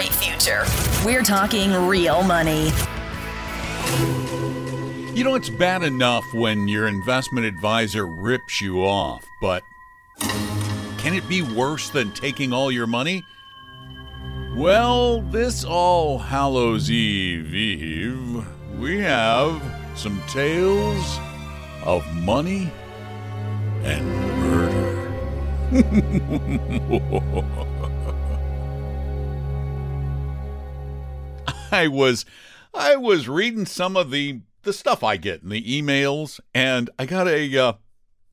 great future. We're talking real money. You know, it's bad enough when your investment advisor rips you off, but can it be worse than taking all your money? Well, this All Hallows Eve Eve, we have some tales of money and murder. I was I was reading some of the the stuff I get in the emails, and I got a uh,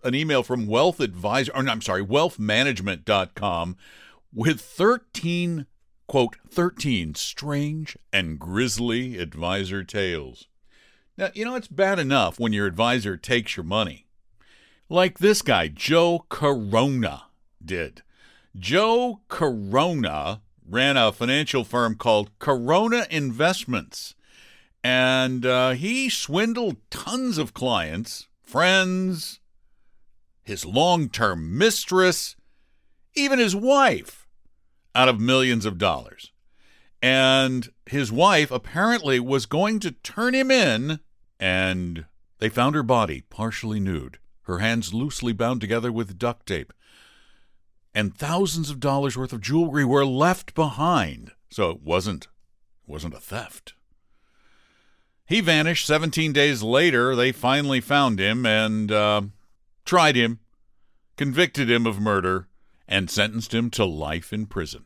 an email from Wealth Advisor, or no, I'm sorry, wealthmanagement.com with 13 quote 13 strange and grisly advisor tales. Now, you know it's bad enough when your advisor takes your money. Like this guy, Joe Corona did. Joe Corona ran a financial firm called Corona Investments and uh, he swindled tons of clients, friends, his long term mistress, even his wife, out of millions of dollars. And his wife apparently was going to turn him in, and they found her body partially nude, her hands loosely bound together with duct tape. And thousands of dollars worth of jewelry were left behind. So it wasn't wasn't a theft. He vanished. 17 days later, they finally found him and uh, tried him, convicted him of murder, and sentenced him to life in prison.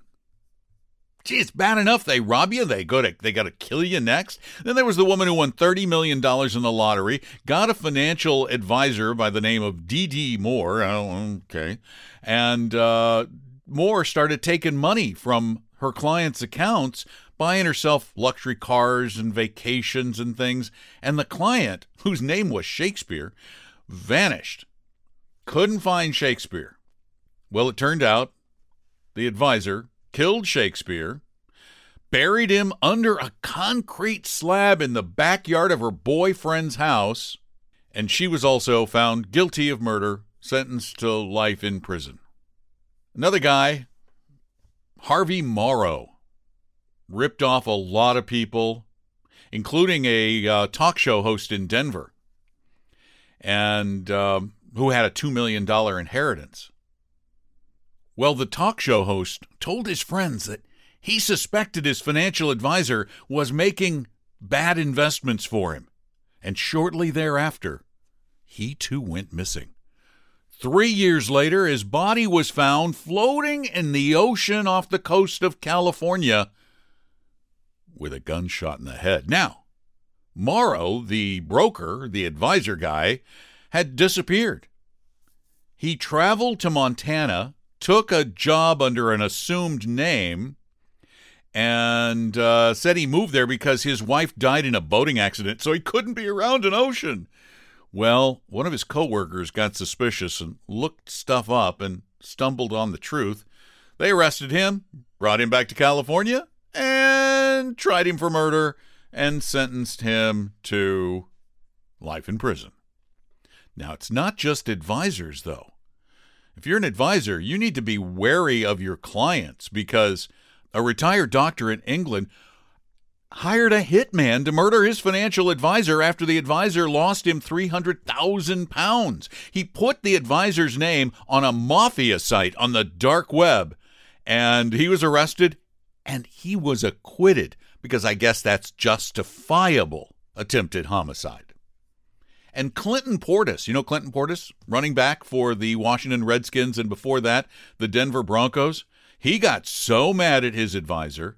Gee, it's bad enough they rob you. They go to they got to kill you next. Then there was the woman who won thirty million dollars in the lottery, got a financial advisor by the name of D.D. Moore. Okay, and uh, Moore started taking money from her clients' accounts buying herself luxury cars and vacations and things, and the client, whose name was Shakespeare, vanished. Couldn't find Shakespeare. Well, it turned out the advisor killed Shakespeare, buried him under a concrete slab in the backyard of her boyfriend's house, and she was also found guilty of murder, sentenced to life in prison. Another guy, Harvey Morrow, ripped off a lot of people, including a uh, talk show host in Denver, and um, who had a $2 million inheritance. Well, the talk show host told his friends that he suspected his financial advisor was making bad investments for him. And shortly thereafter, he too went missing. Three years later, his body was found floating in the ocean off the coast of California with a gunshot in the head. Now, Morrow, the broker, the advisor guy, had disappeared. He traveled to Montana, took a job under an assumed name, and uh, said he moved there because his wife died in a boating accident, so he couldn't be around an ocean. Well, one of his coworkers got suspicious and looked stuff up and stumbled on the truth. They arrested him, brought him back to California, and tried him for murder and sentenced him to life in prison. Now, it's not just advisors, though. If you're an advisor, you need to be wary of your clients because a retired doctor in England hired a hitman to murder his financial advisor after the advisor lost him 300,000 pounds. He put the advisor's name on a mafia site on the dark web and he was arrested and he was acquitted because I guess that's justifiable attempted homicide. And Clinton Portis, you know Clinton Portis, running back for the Washington Redskins and before that, the Denver Broncos, he got so mad at his advisor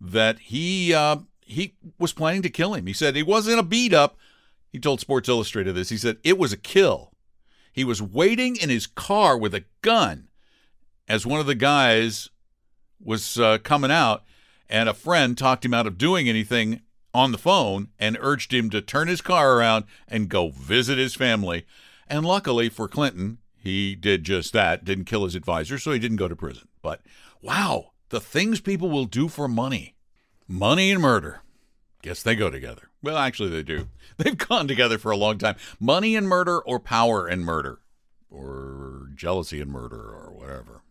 that he uh, he was planning to kill him. He said it wasn't a beat up. He told Sports Illustrated this. He said it was a kill. He was waiting in his car with a gun as one of the guys was uh, coming out, and a friend talked him out of doing anything on the phone and urged him to turn his car around and go visit his family. And luckily for Clinton, he did just that, didn't kill his advisor, so he didn't go to prison. But wow, the things people will do for money money and murder. Guess they go together. Well, actually, they do. They've gone together for a long time. Money and murder, or power and murder, or jealousy and murder, or whatever.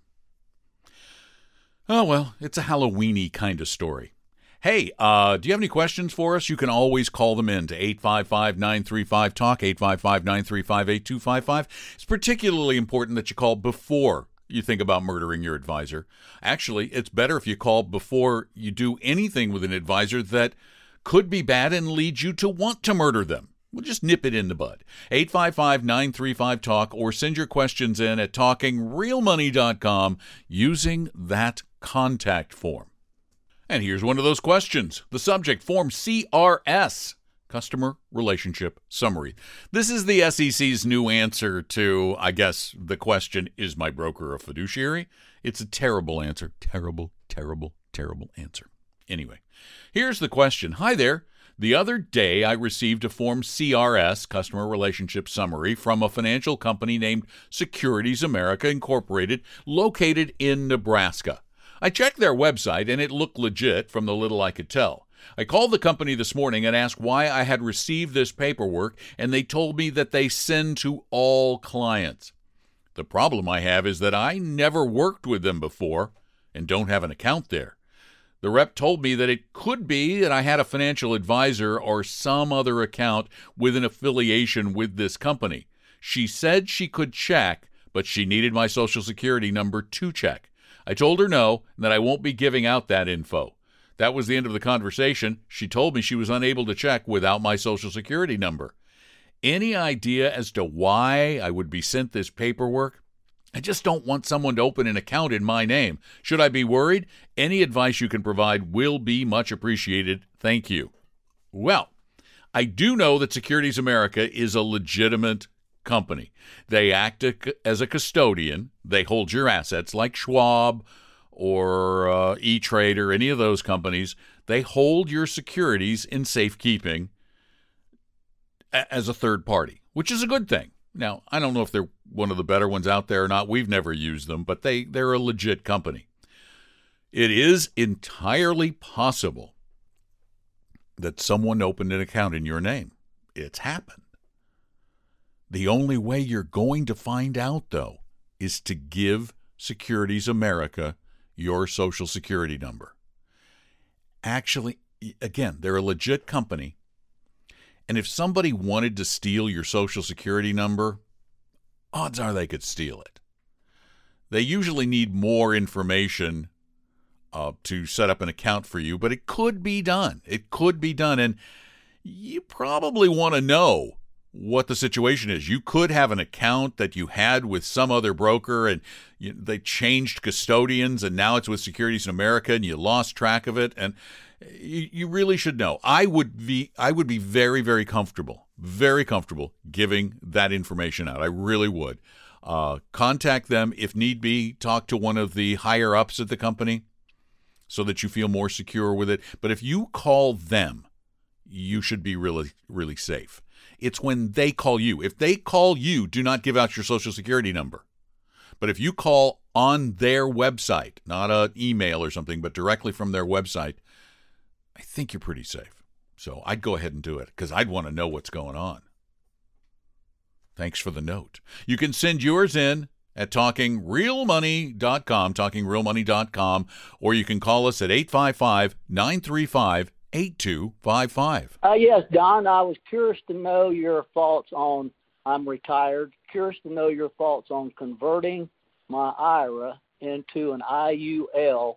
Oh, well, it's a Halloweeny kind of story. Hey, uh, do you have any questions for us? You can always call them in to 855 935 Talk, 855 935 8255. It's particularly important that you call before you think about murdering your advisor. Actually, it's better if you call before you do anything with an advisor that could be bad and lead you to want to murder them. We'll just nip it in the bud. 855 935 Talk or send your questions in at talkingrealmoney.com using that contact form. And here's one of those questions. The subject form CRS, Customer Relationship Summary. This is the SEC's new answer to, I guess, the question Is my broker a fiduciary? It's a terrible answer. Terrible, terrible, terrible answer. Anyway, here's the question Hi there. The other day, I received a Form CRS, Customer Relationship Summary, from a financial company named Securities America Incorporated, located in Nebraska. I checked their website and it looked legit from the little I could tell. I called the company this morning and asked why I had received this paperwork, and they told me that they send to all clients. The problem I have is that I never worked with them before and don't have an account there. The rep told me that it could be that I had a financial advisor or some other account with an affiliation with this company. She said she could check, but she needed my social security number to check. I told her no, and that I won't be giving out that info. That was the end of the conversation. She told me she was unable to check without my social security number. Any idea as to why I would be sent this paperwork? I just don't want someone to open an account in my name. Should I be worried? Any advice you can provide will be much appreciated. Thank you. Well, I do know that Securities America is a legitimate company. They act as a custodian. They hold your assets like Schwab or uh, E Trade or any of those companies. They hold your securities in safekeeping as a third party, which is a good thing. Now, I don't know if they're one of the better ones out there or not. We've never used them, but they, they're a legit company. It is entirely possible that someone opened an account in your name. It's happened. The only way you're going to find out, though, is to give Securities America your Social Security number. Actually, again, they're a legit company. And if somebody wanted to steal your Social Security number, odds are they could steal it. They usually need more information uh, to set up an account for you, but it could be done. It could be done. And you probably want to know what the situation is. You could have an account that you had with some other broker and you, they changed custodians and now it's with Securities in America and you lost track of it and you, you really should know. I would be I would be very very comfortable, very comfortable giving that information out. I really would. Uh, contact them if need be. Talk to one of the higher ups at the company so that you feel more secure with it. But if you call them, you should be really really safe. It's when they call you. If they call you, do not give out your social security number. But if you call on their website, not an email or something, but directly from their website, I think you're pretty safe. So I'd go ahead and do it because I'd want to know what's going on. Thanks for the note. You can send yours in at talkingrealmoney.com, talkingrealmoney.com, or you can call us at 855 935 8255. Uh, yes, Don, I was curious to know your thoughts on. I'm retired. Curious to know your thoughts on converting my IRA into an IUL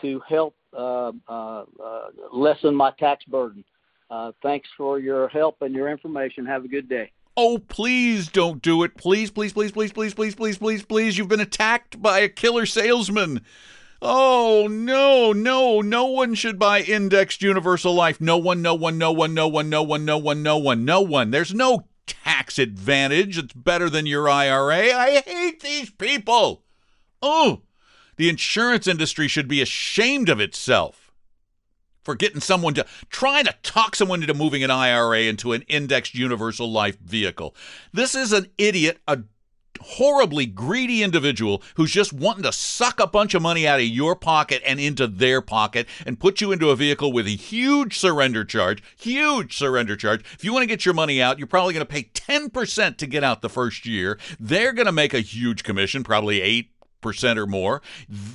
to help uh, uh, uh, lessen my tax burden. Uh, thanks for your help and your information. Have a good day. Oh, please don't do it. Please, please, please, please, please, please, please, please, please. You've been attacked by a killer salesman. Oh, no, no, no one should buy indexed universal life. No one, no one, no one, no one, no one, no one, no one, no one. There's no tax advantage. It's better than your IRA. I hate these people. Oh, the insurance industry should be ashamed of itself for getting someone to trying to talk someone into moving an IRA into an indexed universal life vehicle. This is an idiot, a horribly greedy individual who's just wanting to suck a bunch of money out of your pocket and into their pocket and put you into a vehicle with a huge surrender charge, huge surrender charge. If you want to get your money out, you're probably going to pay 10% to get out the first year. They're going to make a huge commission, probably 8 percent or more,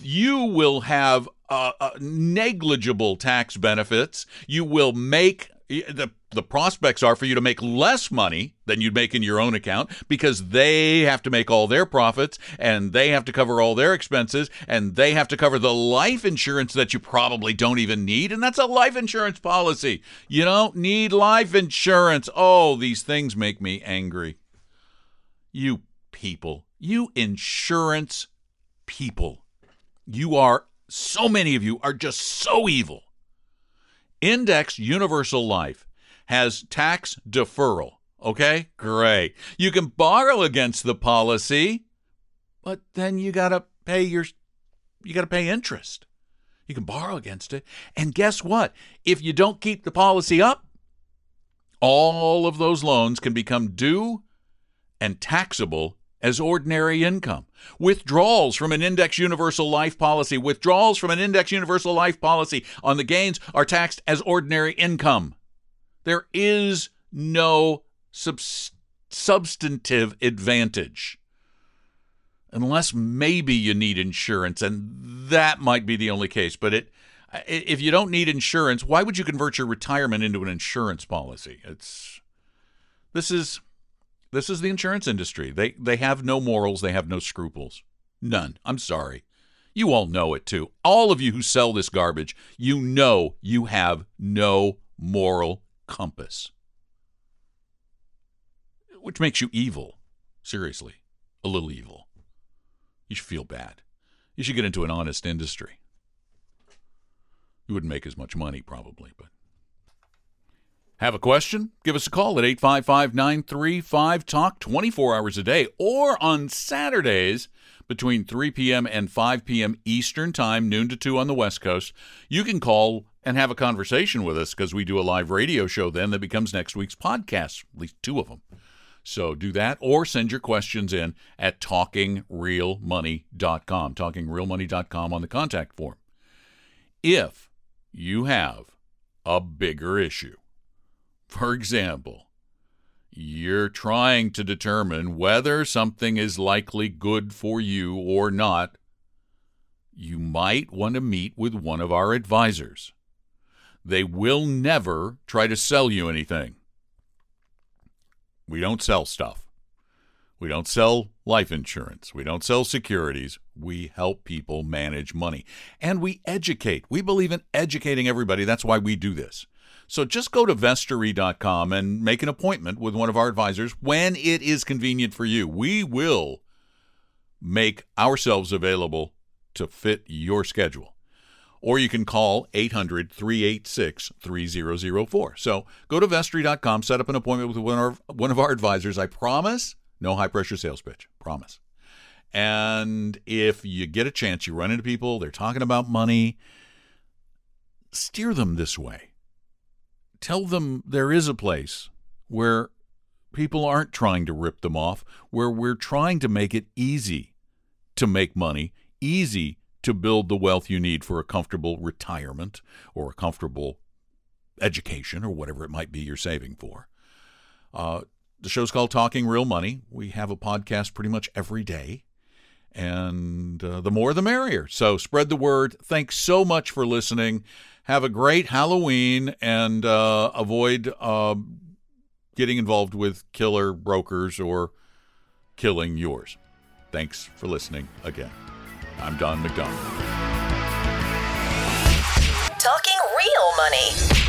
you will have uh, uh, negligible tax benefits. You will make the the prospects are for you to make less money than you'd make in your own account because they have to make all their profits and they have to cover all their expenses and they have to cover the life insurance that you probably don't even need and that's a life insurance policy. You don't need life insurance. Oh, these things make me angry. You people, you insurance people. You are so many of you are just so evil. Index Universal Life has tax deferral. Okay, great. You can borrow against the policy, but then you got to pay your you got to pay interest. You can borrow against it. And guess what? If you don't keep the policy up, all of those loans can become due and taxable as ordinary income. Withdrawals from an index universal life policy, withdrawals from an index universal life policy on the gains are taxed as ordinary income. There is no substantive advantage. Unless maybe you need insurance, and that might be the only case. But it, if you don't need insurance, why would you convert your retirement into an insurance policy? It's this is this is the insurance industry. They they have no morals, they have no scruples. None. I'm sorry. You all know it too. All of you who sell this garbage, you know you have no moral compass. Which makes you evil. Seriously, a little evil. You should feel bad. You should get into an honest industry. You wouldn't make as much money, probably, but. Have a question? Give us a call at 855 935 Talk 24 hours a day or on Saturdays between 3 p.m. and 5 p.m. Eastern Time, noon to 2 on the West Coast. You can call and have a conversation with us because we do a live radio show then that becomes next week's podcast, at least two of them. So do that or send your questions in at talkingrealmoney.com, talkingrealmoney.com on the contact form. If you have a bigger issue, for example, you're trying to determine whether something is likely good for you or not, you might want to meet with one of our advisors. They will never try to sell you anything. We don't sell stuff. We don't sell life insurance. We don't sell securities. We help people manage money. And we educate. We believe in educating everybody. That's why we do this. So just go to vestory.com and make an appointment with one of our advisors when it is convenient for you. We will make ourselves available to fit your schedule or you can call 800 386 3004. So go to vestory.com, set up an appointment with one of, our, one of our advisors. I promise, no high pressure sales pitch. Promise. And if you get a chance, you run into people, they're talking about money, steer them this way. Tell them there is a place where people aren't trying to rip them off, where we're trying to make it easy to make money, easy to build the wealth you need for a comfortable retirement or a comfortable education or whatever it might be you're saving for. Uh, the show's called Talking Real Money. We have a podcast pretty much every day, and uh, the more the merrier. So spread the word. Thanks so much for listening. Have a great Halloween and uh, avoid uh, getting involved with killer brokers or killing yours. Thanks for listening again. I'm Don McDonald. Talking real money.